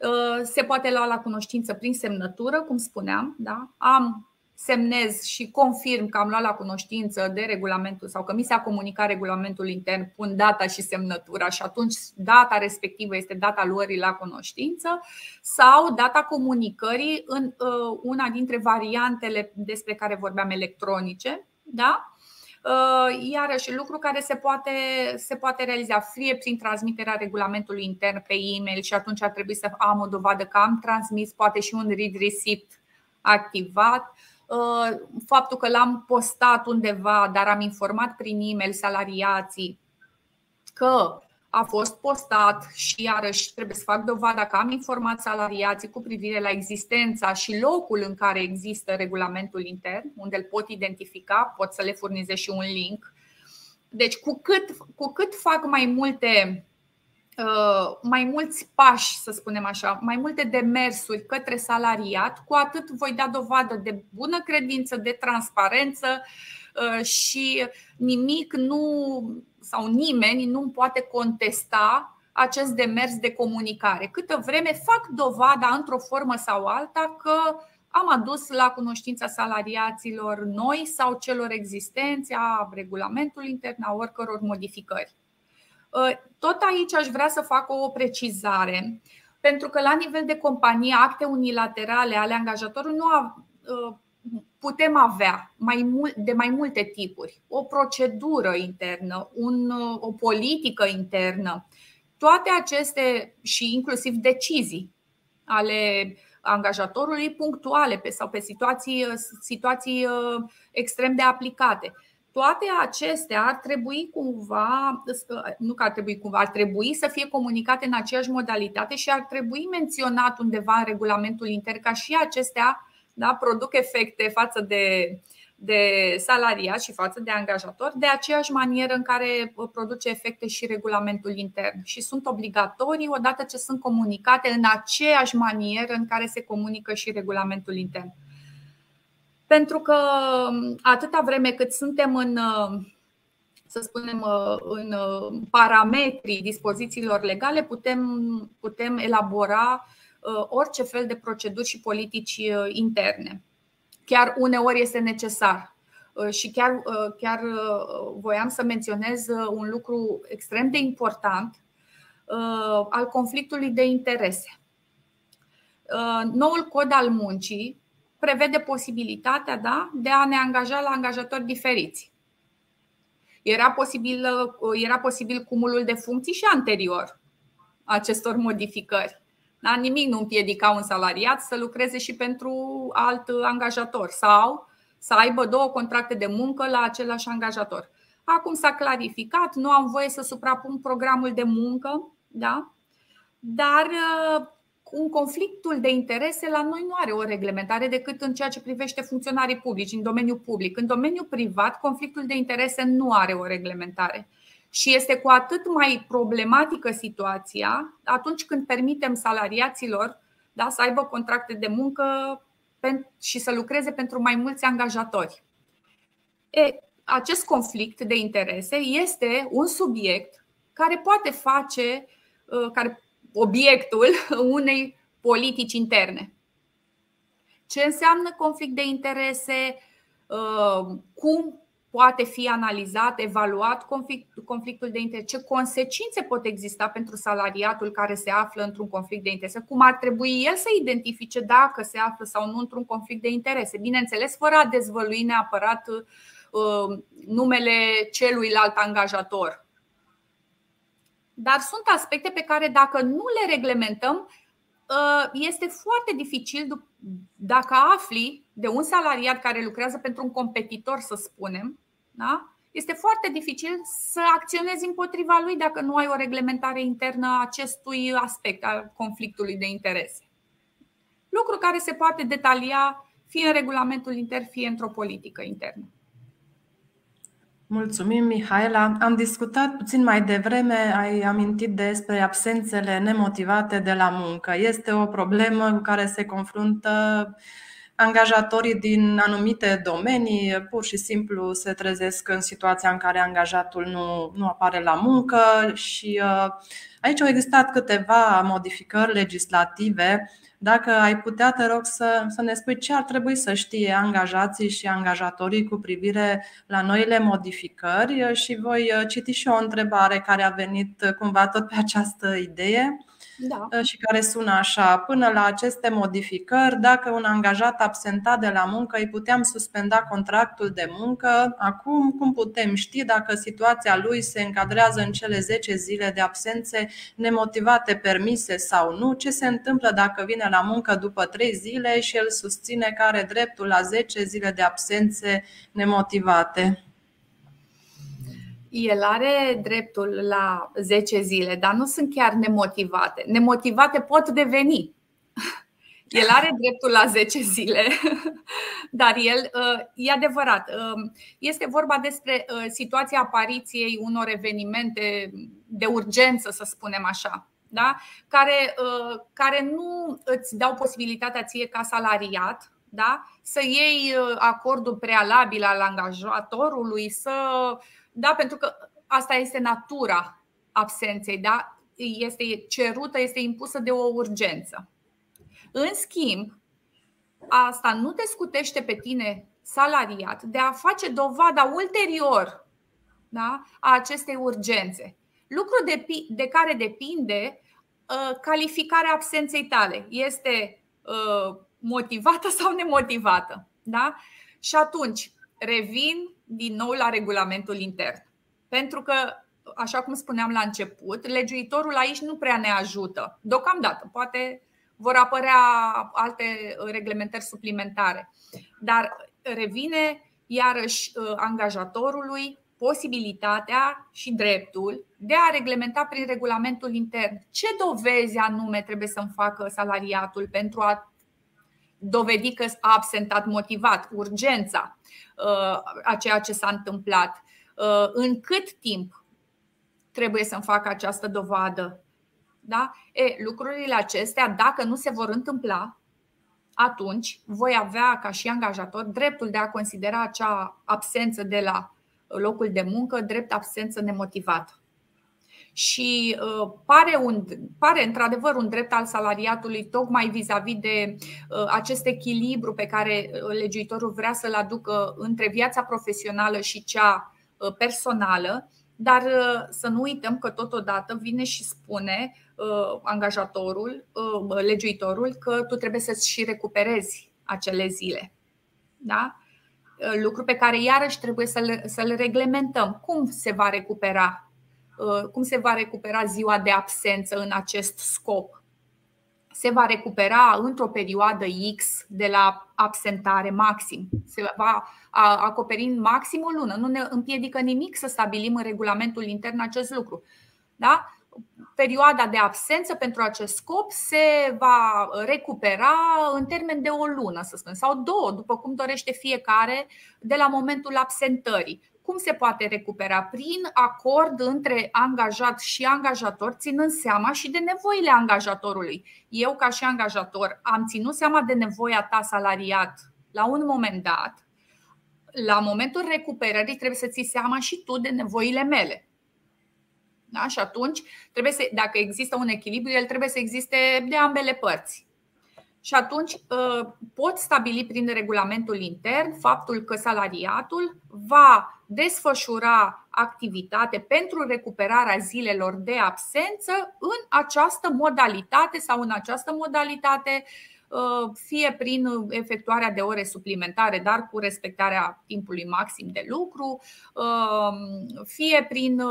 Ă, se poate lua la cunoștință prin semnătură, cum spuneam, da? am semnez și confirm că am luat la cunoștință de regulamentul sau că mi s-a comunicat regulamentul intern, pun data și semnătura și atunci data respectivă este data luării la cunoștință sau data comunicării în uh, una dintre variantele despre care vorbeam electronice. Da? Uh, iarăși, lucru care se poate, se poate realiza fie prin transmiterea regulamentului intern pe e-mail și atunci ar trebui să am o dovadă că am transmis, poate și un read receipt activat, Uh, faptul că l-am postat undeva, dar am informat prin e-mail salariații că a fost postat și iarăși trebuie să fac dovada că am informat salariații cu privire la existența și locul în care există regulamentul intern, unde îl pot identifica, pot să le furnizez și un link. Deci, cu cât, cu cât fac mai multe Uh, mai mulți pași, să spunem așa, mai multe demersuri către salariat, cu atât voi da dovadă de bună credință, de transparență uh, și nimic nu sau nimeni nu poate contesta acest demers de comunicare. Câtă vreme fac dovada într-o formă sau alta că am adus la cunoștința salariaților noi sau celor existenți a regulamentului intern a oricăror modificări. Ă, tot aici aș vrea să fac o precizare, pentru că la nivel de companie, acte unilaterale ale angajatorului nu ă, putem avea de mai multe tipuri. O procedură internă, un, o politică internă, toate aceste și inclusiv decizii ale angajatorului punctuale sau pe situații, situații ă, extrem de aplicate toate acestea ar trebui cumva, nu că ar trebui cumva, ar trebui să fie comunicate în aceeași modalitate și ar trebui menționat undeva în regulamentul intern ca și acestea da, produc efecte față de, de salariat și față de angajator de aceeași manieră în care produce efecte și regulamentul intern și sunt obligatorii odată ce sunt comunicate în aceeași manieră în care se comunică și regulamentul intern. Pentru că um, atâta vreme cât suntem în, uh, să spunem, uh, în uh, parametrii dispozițiilor legale, putem, putem elabora orice fel de proceduri și politici interne. Chiar uneori este necesar. Și chiar, chiar voiam să menționez un lucru extrem de important al conflictului de interese. Noul cod al muncii prevede posibilitatea da, de a ne angaja la angajatori diferiți. Era posibil, era posibil cumulul de funcții și anterior acestor modificări. Da? Nimic nu împiedica un salariat să lucreze și pentru alt angajator sau să aibă două contracte de muncă la același angajator. Acum s-a clarificat, nu am voie să suprapun programul de muncă, da? dar un conflictul de interese la noi nu are o reglementare decât în ceea ce privește funcționarii publici, în domeniul public. În domeniul privat, conflictul de interese nu are o reglementare. Și este cu atât mai problematică situația atunci când permitem salariaților da, să aibă contracte de muncă și să lucreze pentru mai mulți angajatori. E, acest conflict de interese este un subiect care poate face, uh, care obiectul unei politici interne. Ce înseamnă conflict de interese? Uh, cum poate fi analizat, evaluat conflictul de interese? Ce consecințe pot exista pentru salariatul care se află într-un conflict de interese? Cum ar trebui el să identifice dacă se află sau nu într-un conflict de interese? Bineînțeles, fără a dezvălui neapărat uh, numele celuilalt angajator dar sunt aspecte pe care dacă nu le reglementăm, ă, este foarte dificil dacă afli de un salariat care lucrează pentru un competitor, să spunem, da? este foarte dificil să acționezi împotriva lui dacă nu ai o reglementare internă a acestui aspect al conflictului de interese. Lucru care se poate detalia fie în regulamentul intern, fie într-o politică internă. Mulțumim, Mihaela. Am discutat puțin mai devreme, ai amintit despre absențele nemotivate de la muncă. Este o problemă cu care se confruntă angajatorii din anumite domenii, pur și simplu se trezesc în situația în care angajatul nu, nu apare la muncă și uh, aici au existat câteva modificări legislative dacă ai putea, te rog să, să ne spui ce ar trebui să știe angajații și angajatorii cu privire la noile modificări și voi uh, citi și o întrebare care a venit uh, cumva tot pe această idee da. Uh, și care sună așa. Până la aceste modificări, dacă un angajat absentat de la muncă îi puteam suspenda contractul de muncă, acum cum putem ști dacă situația lui se încadrează în cele 10 zile de absențe nemotivate permise sau nu? Ce se întâmplă dacă vine la muncă după 3 zile și el susține că are dreptul la 10 zile de absențe nemotivate? el are dreptul la 10 zile, dar nu sunt chiar nemotivate. Nemotivate pot deveni. El are dreptul la 10 zile, dar el, uh, e adevărat, um, este vorba despre uh, situația apariției unor evenimente de urgență, să spunem așa, da? care, uh, care nu îți dau posibilitatea ție ca salariat da? să iei acordul prealabil al angajatorului, să da? Pentru că asta este natura absenței, da? este cerută, este impusă de o urgență. În schimb, asta nu te scutește pe tine salariat de a face dovada ulterior da? a acestei urgențe. Lucru de, de care depinde uh, calificarea absenței tale. Este uh, motivată sau nemotivată. Da? Și atunci revin din nou la regulamentul intern. Pentru că, așa cum spuneam la început, legiuitorul aici nu prea ne ajută. Deocamdată, poate vor apărea alte reglementări suplimentare. Dar revine iarăși ă, angajatorului posibilitatea și dreptul de a reglementa prin regulamentul intern ce dovezi anume trebuie să-mi facă salariatul pentru a dovedi că a absentat motivat, urgența uh, a ceea ce s-a întâmplat, uh, în cât timp trebuie să-mi fac această dovadă. Da? E, lucrurile acestea, dacă nu se vor întâmpla, atunci voi avea ca și angajator dreptul de a considera acea absență de la locul de muncă drept absență nemotivată și uh, pare, un, pare într-adevăr un drept al salariatului tocmai vis-a-vis de uh, acest echilibru pe care uh, legiuitorul vrea să-l aducă între viața profesională și cea personală, dar să nu uităm că totodată vine și spune angajatorul, legiuitorul, că tu trebuie să-ți și recuperezi acele zile. Da? Lucru pe care iarăși trebuie să-l, să-l reglementăm. Cum se va recupera Uh, cum se va recupera ziua de absență în acest scop. Se va recupera într-o perioadă X de la absentare maxim. Se va acoperi în maxim o lună. Nu ne împiedică nimic să stabilim în regulamentul intern acest lucru. Da? Perioada de absență pentru acest scop se va recupera în termen de o lună, să spun, sau două, după cum dorește fiecare, de la momentul absentării. Cum se poate recupera? Prin acord între angajat și angajator, ținând seama și de nevoile angajatorului. Eu, ca și angajator, am ținut seama de nevoia ta salariat la un moment dat. La momentul recuperării trebuie să ții seama și tu de nevoile mele. Da? Și atunci, trebuie să, dacă există un echilibru, el trebuie să existe de ambele părți și atunci uh, pot stabili prin regulamentul intern faptul că salariatul va desfășura activitate pentru recuperarea zilelor de absență în această modalitate sau în această modalitate uh, fie prin efectuarea de ore suplimentare, dar cu respectarea timpului maxim de lucru, uh, fie prin,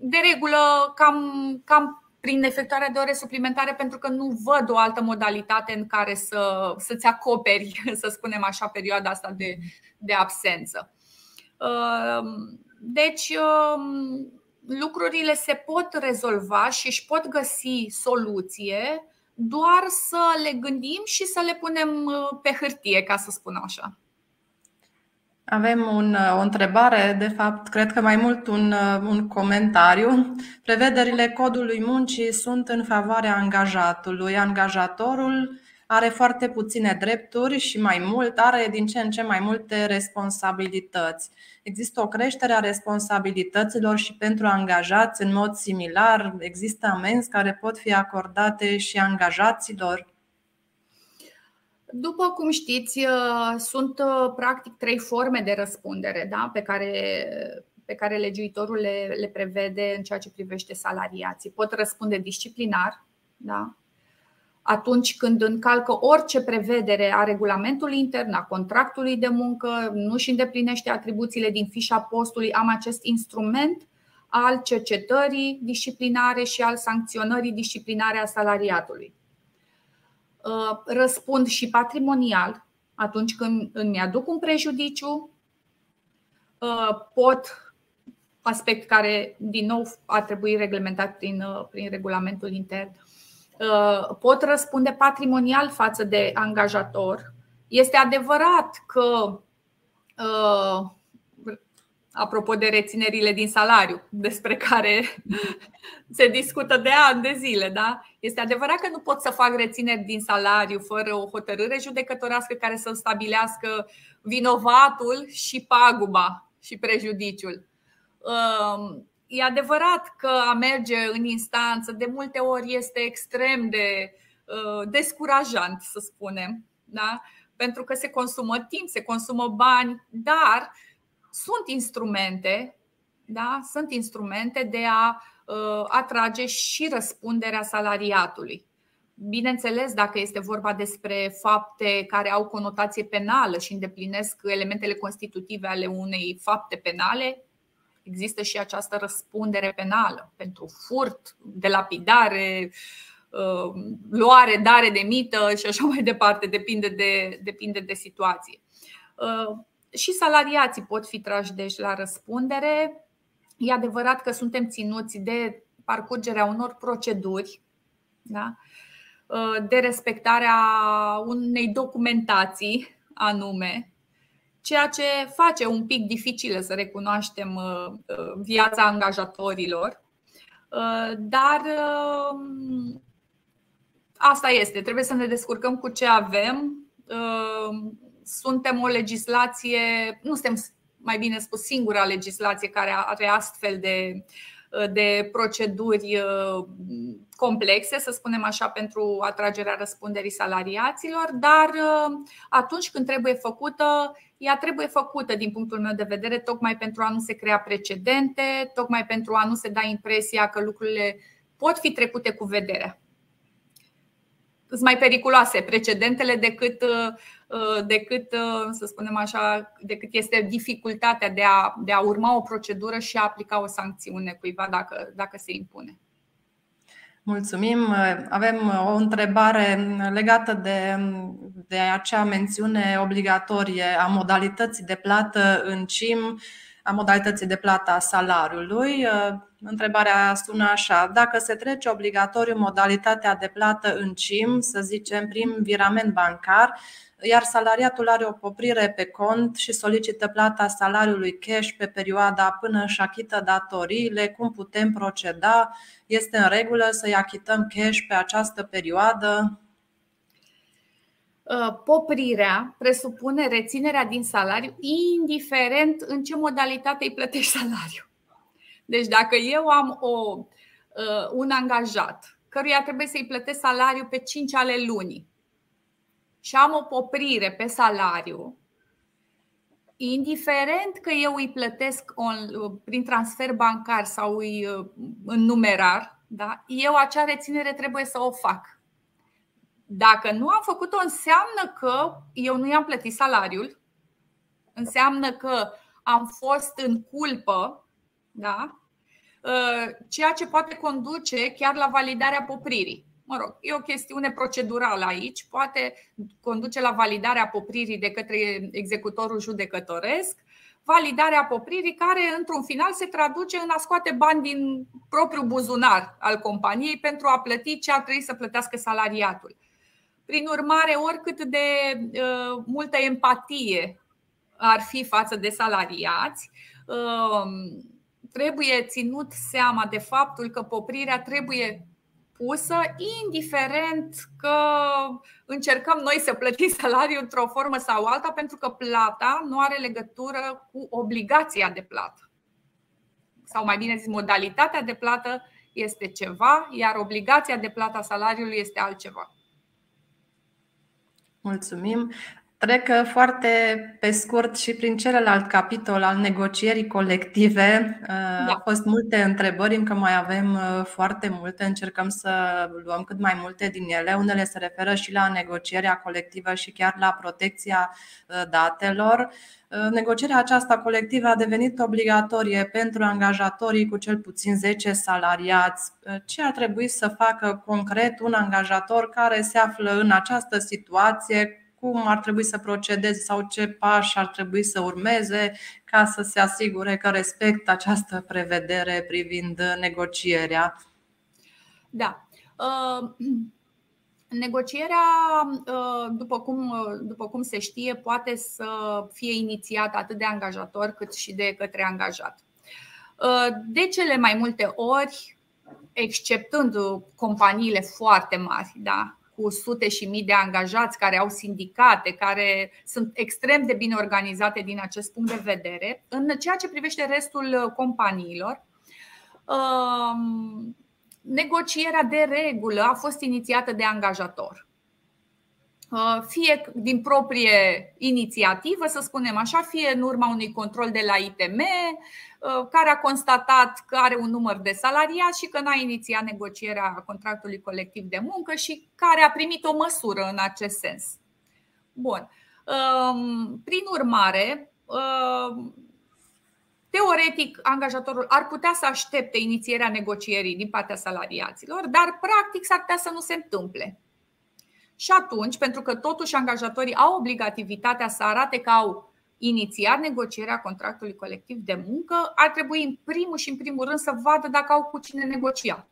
de regulă, cam, cam prin efectuarea de ore suplimentare pentru că nu văd o altă modalitate în care să, să-ți acoperi, să spunem așa, perioada asta de, de absență. Ehm, deci, ehm, lucrurile se pot rezolva și își pot găsi soluție doar să le gândim și să le punem pe hârtie, ca să spun așa. Avem un, o întrebare, de fapt, cred că mai mult un, un comentariu. Prevederile codului muncii sunt în favoarea angajatului. Angajatorul are foarte puține drepturi și mai mult are din ce în ce mai multe responsabilități. Există o creștere a responsabilităților și pentru angajați în mod similar. Există amenzi care pot fi acordate și angajaților. După cum știți, uh, sunt uh, practic trei forme de răspundere da? pe, care, pe care legiuitorul le, le prevede în ceea ce privește salariații. Pot răspunde disciplinar, da? atunci când încalcă orice prevedere a regulamentului intern, a contractului de muncă, nu și îndeplinește atribuțiile din fișa postului, am acest instrument al cercetării disciplinare și al sancționării disciplinare a salariatului. Uh, răspund și patrimonial atunci când îmi aduc un prejudiciu, uh, pot, aspect care din nou ar trebui reglementat prin, uh, prin regulamentul intern, pot răspunde patrimonial față de angajator. Este adevărat că apropo de reținerile din salariu, despre care se discută de ani de zile. Da? Este adevărat că nu pot să fac rețineri din salariu fără o hotărâre judecătorească care să stabilească vinovatul și paguba și prejudiciul. Um, e adevărat că a merge în instanță de multe ori este extrem de uh, descurajant, să spunem, da? pentru că se consumă timp, se consumă bani, dar sunt instrumente, da? sunt instrumente de a uh, atrage și răspunderea salariatului. Bineînțeles, dacă este vorba despre fapte care au conotație penală și îndeplinesc elementele constitutive ale unei fapte penale, există și această răspundere penală pentru furt, delapidare, uh, luare, dare de mită și așa mai departe, depinde de, depinde de situație. Uh, și salariații pot fi trași deci la răspundere. E adevărat că suntem ținuți de parcurgerea unor proceduri, da? de respectarea unei documentații anume, ceea ce face un pic dificil să recunoaștem uh, uh, viața angajatorilor. Uh, dar asta este, trebuie să ne descurcăm cu ce avem suntem o legislație, nu suntem, mai bine spus, singura legislație care are astfel de, de proceduri uh, complexe, să spunem așa, pentru atragerea răspunderii salariaților, dar uh, atunci când trebuie făcută, ea trebuie făcută din punctul meu de vedere, tocmai pentru a nu se crea precedente, tocmai pentru a nu se da impresia că lucrurile pot fi trecute cu vederea. Sunt mai periculoase precedentele decât uh, Uh, decât, uh, să spunem așa, decât este dificultatea de a, de a urma o procedură și a aplica o sancțiune cuiva dacă, dacă se impune. Mulțumim. Avem o întrebare legată de, de acea mențiune obligatorie a modalității de plată în CIM, a modalității de plată a salariului. Întrebarea sună așa: dacă se trece obligatoriu modalitatea de plată în CIM, să zicem prin virament bancar, iar salariatul are o poprire pe cont și solicită plata salariului cash pe perioada până își achită datoriile, cum putem proceda? Este în regulă să-i achităm cash pe această perioadă? Uh, poprirea presupune reținerea din salariu, indiferent în ce modalitate îi plătești salariul. Deci, dacă eu am o, uh, un angajat căruia trebuie să-i plătesc salariul pe 5 ale lunii, și am o poprire pe salariu, indiferent că eu îi plătesc prin transfer bancar sau îi în numerar, da? eu acea reținere trebuie să o fac. Dacă nu am făcut-o, înseamnă că eu nu i-am plătit salariul, înseamnă că am fost în culpă, da? ceea ce poate conduce chiar la validarea popririi mă rog, e o chestiune procedurală aici, poate conduce la validarea popririi de către executorul judecătoresc, validarea popririi, care într-un final se traduce în a scoate bani din propriul buzunar al companiei pentru a plăti ce ar trebui să plătească salariatul. Prin urmare, oricât de uh, multă empatie ar fi față de salariați, uh, trebuie ținut seama de faptul că poprirea trebuie pusă, indiferent că încercăm noi să plătim salariul într-o formă sau alta, pentru că plata nu are legătură cu obligația de plată. Sau mai bine zis, modalitatea de plată este ceva, iar obligația de plată a salariului este altceva. Mulțumim. Trec uh, foarte pe scurt și prin celălalt capitol al negocierii colective. Uh, da. Au fost multe întrebări, încă mai avem uh, foarte multe. Încercăm să luăm cât mai multe din ele. Unele se referă și la negocierea colectivă și chiar la protecția datelor. Negocierea aceasta colectivă a devenit obligatorie pentru angajatorii cu cel puțin 10 salariați. Ce ar trebui să facă concret un angajator care se află în această situație? Cum ar trebui să procedeze sau ce pași ar trebui să urmeze ca să se asigure că respectă această prevedere privind negocierea. Da. Uh, negocierea, uh, după cum, după cum se știe, poate să fie inițiată atât de angajator cât și de către angajat. Uh, de cele mai multe ori, exceptând companiile foarte mari, da, cu sute și mii de angajați care au sindicate, care sunt extrem de bine organizate din acest punct de vedere. În ceea ce privește restul companiilor, um, negocierea de regulă a fost inițiată de angajator. Uh, fie din proprie inițiativă, să spunem așa, fie în urma unui control de la ITM, uh, care a constatat că are un număr de salariați și că n-a inițiat negocierea contractului colectiv de muncă și care a primit o măsură în acest sens. Bun. Um, prin urmare, um, Teoretic, angajatorul ar putea să aștepte inițierea negocierii din partea salariaților, dar practic s-ar putea să nu se întâmple. Și atunci, pentru că totuși angajatorii au obligativitatea să arate că au inițiat negocierea contractului colectiv de muncă, ar trebui în primul și în primul rând să vadă dacă au cu cine negocia.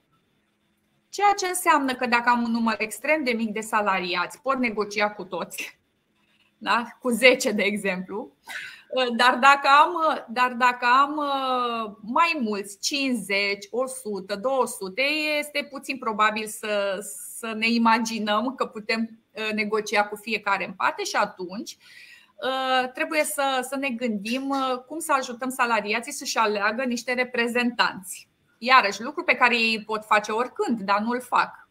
Ceea ce înseamnă că dacă am un număr extrem de mic de salariați, pot negocia cu toți, da? cu 10 de exemplu, dar dacă am, dar dacă am mai mulți, 50, 100, 200, este puțin probabil să, să ne imaginăm că putem uh, negocia cu fiecare în parte și atunci uh, trebuie să, să ne gândim uh, cum să ajutăm salariații să-și aleagă niște reprezentanți. Iarăși, lucru pe care ei pot face oricând, dar nu-l fac.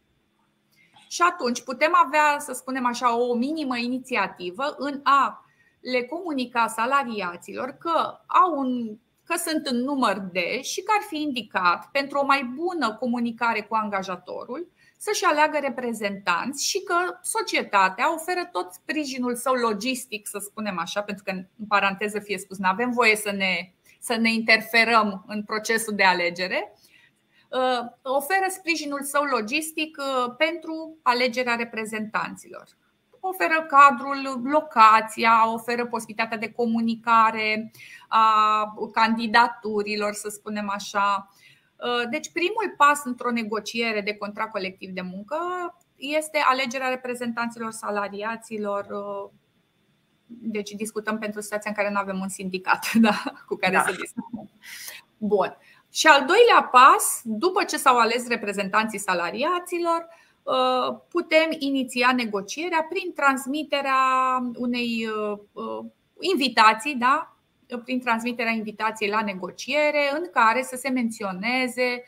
Și atunci putem avea, să spunem așa, o minimă inițiativă în a le comunica salariaților că au un că sunt în număr de și că ar fi indicat pentru o mai bună comunicare cu angajatorul să-și aleagă reprezentanți și că societatea oferă tot sprijinul său logistic, să spunem așa, pentru că, în paranteză fie spus, nu avem voie să ne, să ne interferăm în procesul de alegere, uh, oferă sprijinul său logistic uh, pentru alegerea reprezentanților. Oferă cadrul, locația, oferă posibilitatea de comunicare a candidaturilor, să spunem așa, Uh, deci, primul pas într-o negociere de contract colectiv de muncă este alegerea reprezentanților salariaților. Uh, deci, discutăm pentru situația în care nu avem un sindicat da, cu care da. să discutăm. Bun. Și al doilea pas, după ce s-au ales reprezentanții salariaților, uh, putem iniția negocierea prin transmiterea unei invitații da, prin transmiterea invitației la negociere, în care să se menționeze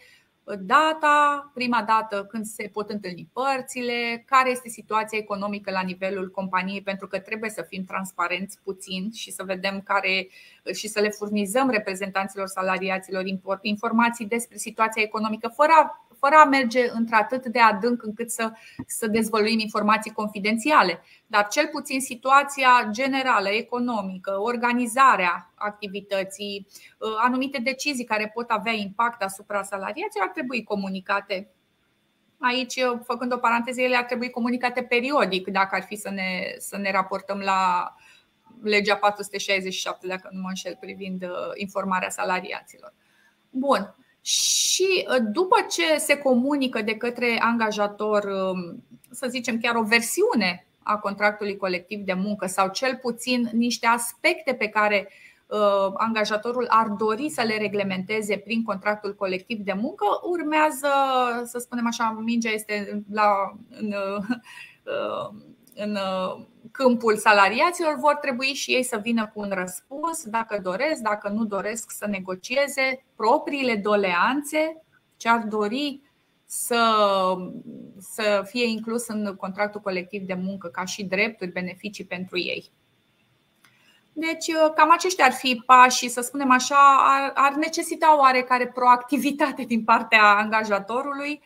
data, prima dată când se pot întâlni părțile, care este situația economică la nivelul companiei, pentru că trebuie să fim transparenți puțin și să vedem care și să le furnizăm reprezentanților salariaților informații despre situația economică, fără fără a merge într-atât de adânc încât să, să dezvăluim informații confidențiale, dar cel puțin situația generală, economică, organizarea activității, uh, anumite decizii care pot avea impact asupra salariaților ar trebui comunicate Aici, uh, făcând o paranteză, ele ar trebui comunicate periodic dacă ar fi să ne, să ne raportăm la, legea 467, dacă nu mă înșel, privind informarea salariaților. Bun. Și după ce se comunică de către angajator, um, să zicem chiar o versiune a contractului colectiv de muncă sau cel puțin niște aspecte pe care uh, angajatorul ar dori să le reglementeze prin contractul colectiv de muncă, urmează, să spunem așa, mingea este la, în, uh, în uh, câmpul salariaților, vor trebui și ei să vină cu un răspuns dacă doresc, dacă nu doresc să negocieze propriile doleanțe ce ar dori să, să fie inclus în contractul colectiv de muncă ca și drepturi, beneficii pentru ei. Deci, uh, cam aceștia ar fi pașii, să spunem așa, ar, ar necesita oarecare proactivitate din partea angajatorului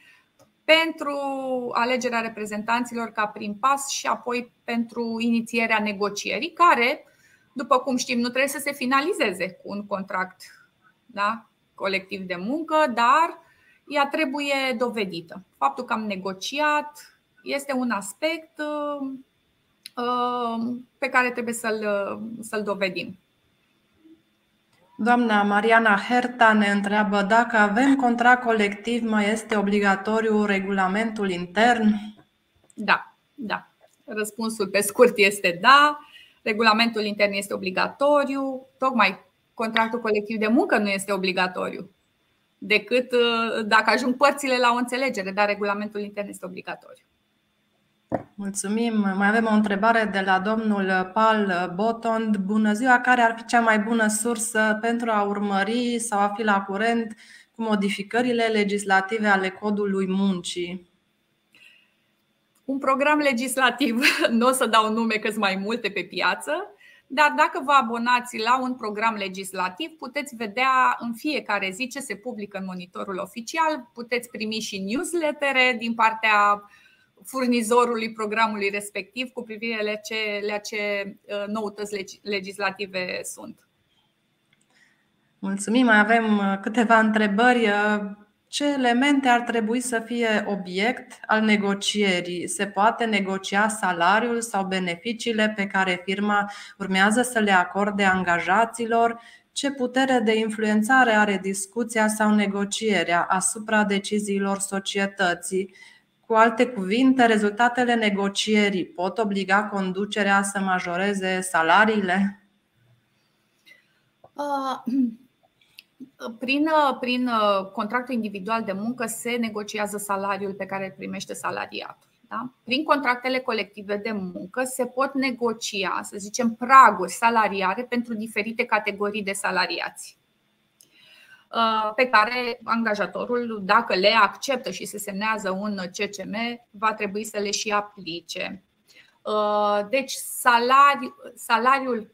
pentru alegerea reprezentanților ca prim pas și apoi pentru inițierea negocierii, care, după cum știm, nu trebuie să se finalizeze cu un contract da? colectiv de muncă, dar ea trebuie dovedită. Faptul că am negociat este un aspect uh, uh, pe care trebuie să-l, să-l dovedim. Doamna Mariana Herta ne întreabă dacă avem contract colectiv, mai este obligatoriu regulamentul intern? Da, da. Răspunsul pe scurt este da. Regulamentul intern este obligatoriu, tocmai contractul colectiv de muncă nu este obligatoriu decât uh, dacă ajung părțile la o înțelegere, dar regulamentul intern este obligatoriu. Mulțumim. Mai avem o întrebare de la domnul Pal Botond. Bună ziua! Care ar fi cea mai bună sursă pentru a urmări sau a fi la curent cu modificările legislative ale codului muncii? Un program legislativ, nu o să dau nume că sunt mai multe pe piață, dar dacă vă abonați la un program legislativ, puteți vedea în fiecare zi ce se publică în monitorul oficial, puteți primi și newslettere din partea furnizorului programului respectiv cu privire la ce, la ce uh, noutăți legislative sunt. Mulțumim, mai avem uh, câteva întrebări. Uh, ce elemente ar trebui să fie obiect al negocierii? Se poate negocia salariul sau beneficiile pe care firma urmează să le acorde angajaților? Ce putere de influențare are discuția sau negocierea asupra deciziilor societății? Cu alte cuvinte, rezultatele negocierii pot obliga conducerea să majoreze salariile? Uh, prin, prin contractul individual de muncă se negociază salariul pe care îl primește salariatul. Da? Prin contractele colective de muncă se pot negocia, să zicem, praguri salariare pentru diferite categorii de salariați. Uh, pe care angajatorul, dacă le acceptă și se semnează un CCM, va trebui să le și aplice. Uh, deci, salari, salariul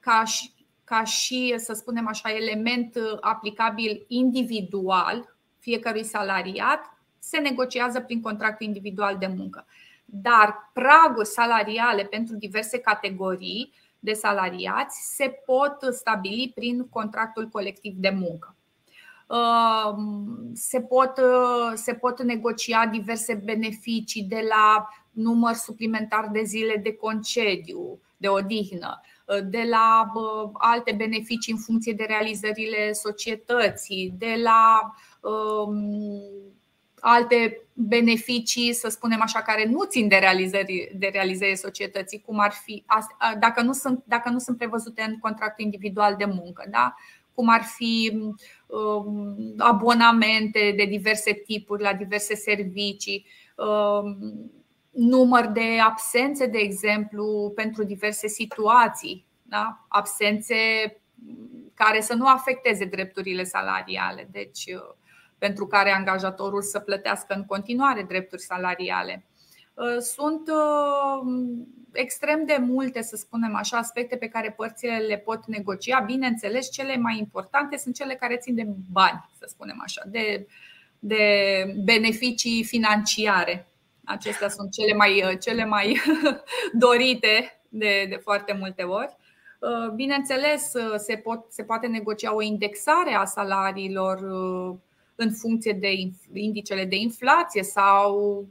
ca și, ca și, să spunem așa, element aplicabil individual fiecărui salariat, se negociază prin contract individual de muncă. Dar praguri salariale pentru diverse categorii de salariați se pot stabili prin contractul colectiv de muncă. Ehm, se pot, uh, se pot negocia diverse beneficii de la număr suplimentar de zile de concediu, de odihnă, uh, de la uh, alte beneficii în funcție de realizările societății, de la um, alte beneficii, să spunem așa, care nu țin de realizări de realizările societății, cum ar fi dacă nu sunt, dacă nu sunt prevăzute în contractul individual de muncă, da? Cum ar fi um, abonamente de diverse tipuri la diverse servicii, um, număr de absențe, de exemplu, pentru diverse situații, da? absențe care să nu afecteze drepturile salariale, deci uh, pentru care angajatorul să plătească în continuare drepturi salariale. Uh, sunt uh, extrem de multe, să spunem așa, aspecte pe care părțile le pot negocia. Bineînțeles, cele mai importante sunt cele care țin de bani, să spunem așa, de, de beneficii financiare. Acestea sunt cele mai, cele mai dorite de, de foarte multe ori. Uh, bineînțeles, se, pot, se poate negocia o indexare a salariilor în funcție de indicele de inflație sau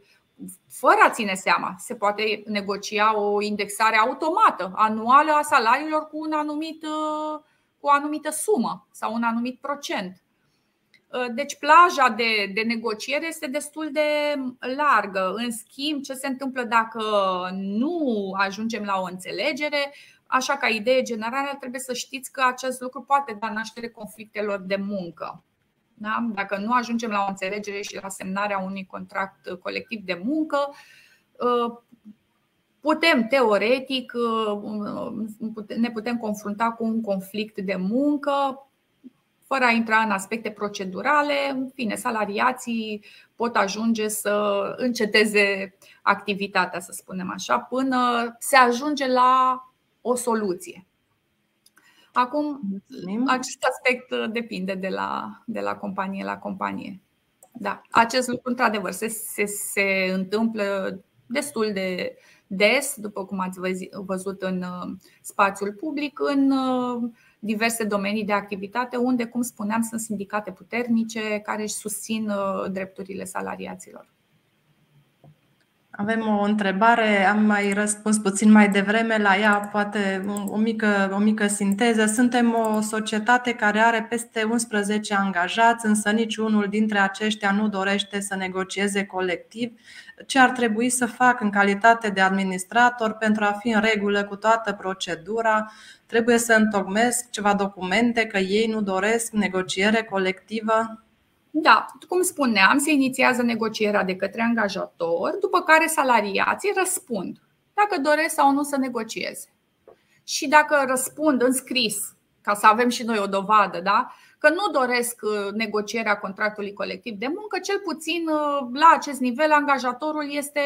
fără a ține seama, se poate negocia o indexare automată, anuală a salariilor cu, un anumit, cu o anumită sumă sau un anumit procent. Deci plaja de, de negociere este destul de largă. În schimb, ce se întâmplă dacă nu ajungem la o înțelegere? Așa ca idee generală, trebuie să știți că acest lucru poate da naștere conflictelor de muncă. Da? Dacă nu ajungem la o înțelegere și la semnarea unui contract colectiv de muncă, uh, putem teoretic uh, ne putem confrunta cu un conflict de muncă fără a intra în aspecte procedurale, în fine, salariații pot ajunge să înceteze activitatea, să spunem așa, până se ajunge la o soluție. Acum, acest aspect uh, depinde de la, de la companie la companie. Da, acest lucru, într-adevăr, se, se, se întâmplă destul de des, după cum ați văzut în uh, spațiul public, în uh, diverse domenii de activitate, unde, cum spuneam, sunt sindicate puternice care își susțin drepturile salariaților. Avem o întrebare, am mai răspuns puțin mai devreme la ea, poate o mică, o mică sinteză. Suntem o societate care are peste 11 angajați, însă niciunul dintre aceștia nu dorește să negocieze colectiv. Ce ar trebui să fac în calitate de administrator pentru a fi în regulă cu toată procedura? Trebuie să întocmesc ceva documente că ei nu doresc negociere colectivă? Da, cum spuneam, se inițiază negocierea de către angajator, după care salariații răspund dacă doresc sau nu să negocieze. Și dacă răspund în scris, ca să avem și noi o dovadă, da? că nu doresc uh, negocierea contractului colectiv de muncă, cel puțin uh, la acest nivel angajatorul este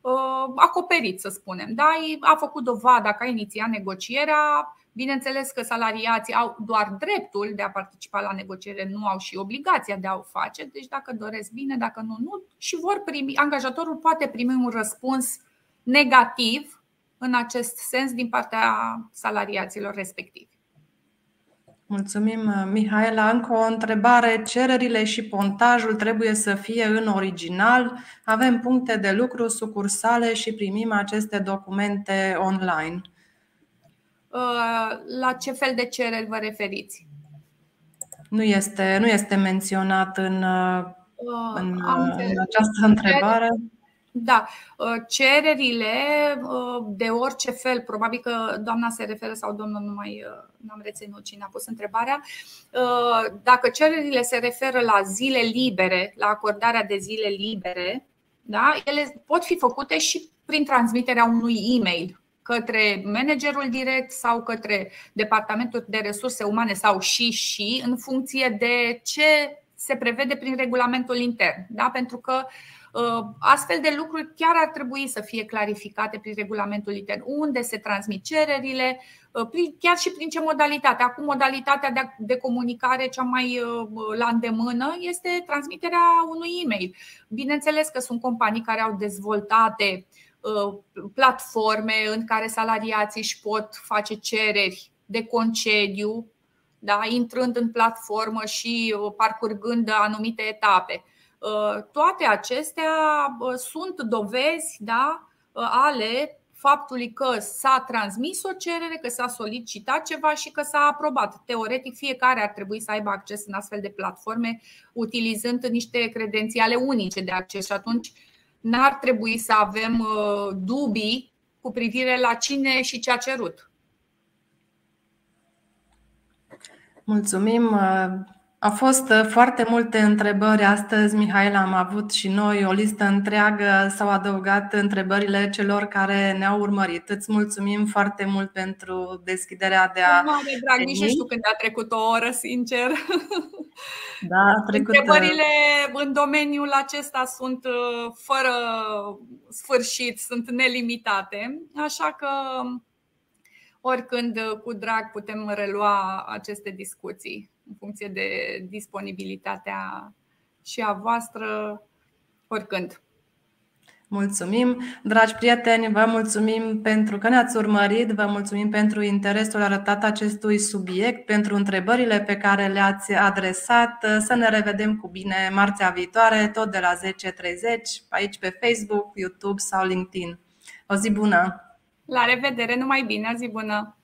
uh, acoperit, să spunem. Da? A făcut dovada că a inițiat negocierea, Bineînțeles că salariații au doar dreptul de a participa la negociere, nu au și obligația de a o face. Deci dacă doresc bine, dacă nu, nu. Și vor primi, angajatorul poate primi un răspuns negativ în acest sens din partea salariaților respectivi. Mulțumim, Mihaela. Încă o întrebare. Cererile și pontajul trebuie să fie în original. Avem puncte de lucru, sucursale și primim aceste documente online. Uh, la ce fel de cereri vă referiți? Nu este, nu este menționat în, uh, în, uh, în această întrebare. Da, cererile de orice fel, probabil că doamna se referă sau domnul nu mai am reținut cine a pus întrebarea. Dacă cererile se referă la zile libere, la acordarea de zile libere, da, ele pot fi făcute și prin transmiterea unui e-mail către managerul direct sau către departamentul de resurse umane sau și și în funcție de ce se prevede prin regulamentul intern. Da? Pentru că uh, astfel de lucruri chiar ar trebui să fie clarificate prin regulamentul intern. Unde se transmit cererile, uh, chiar și prin ce modalitate. Acum, modalitatea de comunicare cea mai uh, la îndemână este transmiterea unui e-mail. Bineînțeles că sunt companii care au dezvoltate Uh, platforme în care salariații își pot face cereri de concediu, da, intrând în platformă și uh, parcurgând anumite etape. Uh, toate acestea sunt dovezi da, ale faptului că s-a transmis o cerere, că s-a solicitat ceva și că s-a aprobat. Teoretic, fiecare ar trebui să aibă acces în astfel de platforme utilizând niște credențiale unice de acces și atunci n-ar trebui să avem uh, dubii cu privire la cine și ce a cerut. Mulțumim. Uh, au fost uh, foarte multe întrebări astăzi, Mihail. Am avut și noi o listă întreagă. S-au adăugat întrebările celor care ne-au urmărit. Îți mulțumim foarte mult pentru deschiderea de a. Mare drag, nici nu știu când a trecut o oră, sincer. Da, a trecut. Uh, Întrebările în domeniul acesta sunt uh, fără sfârșit, sunt nelimitate, așa că oricând cu drag putem relua aceste discuții în funcție de disponibilitatea și a voastră, oricând. Mulțumim, dragi prieteni, vă mulțumim pentru că ne-ați urmărit, vă mulțumim pentru interesul arătat acestui subiect, pentru întrebările pe care le-ați adresat. Să ne revedem cu bine marțea viitoare, tot de la 10.30, aici pe Facebook, YouTube sau LinkedIn. O zi bună! La revedere, numai bine, o zi bună!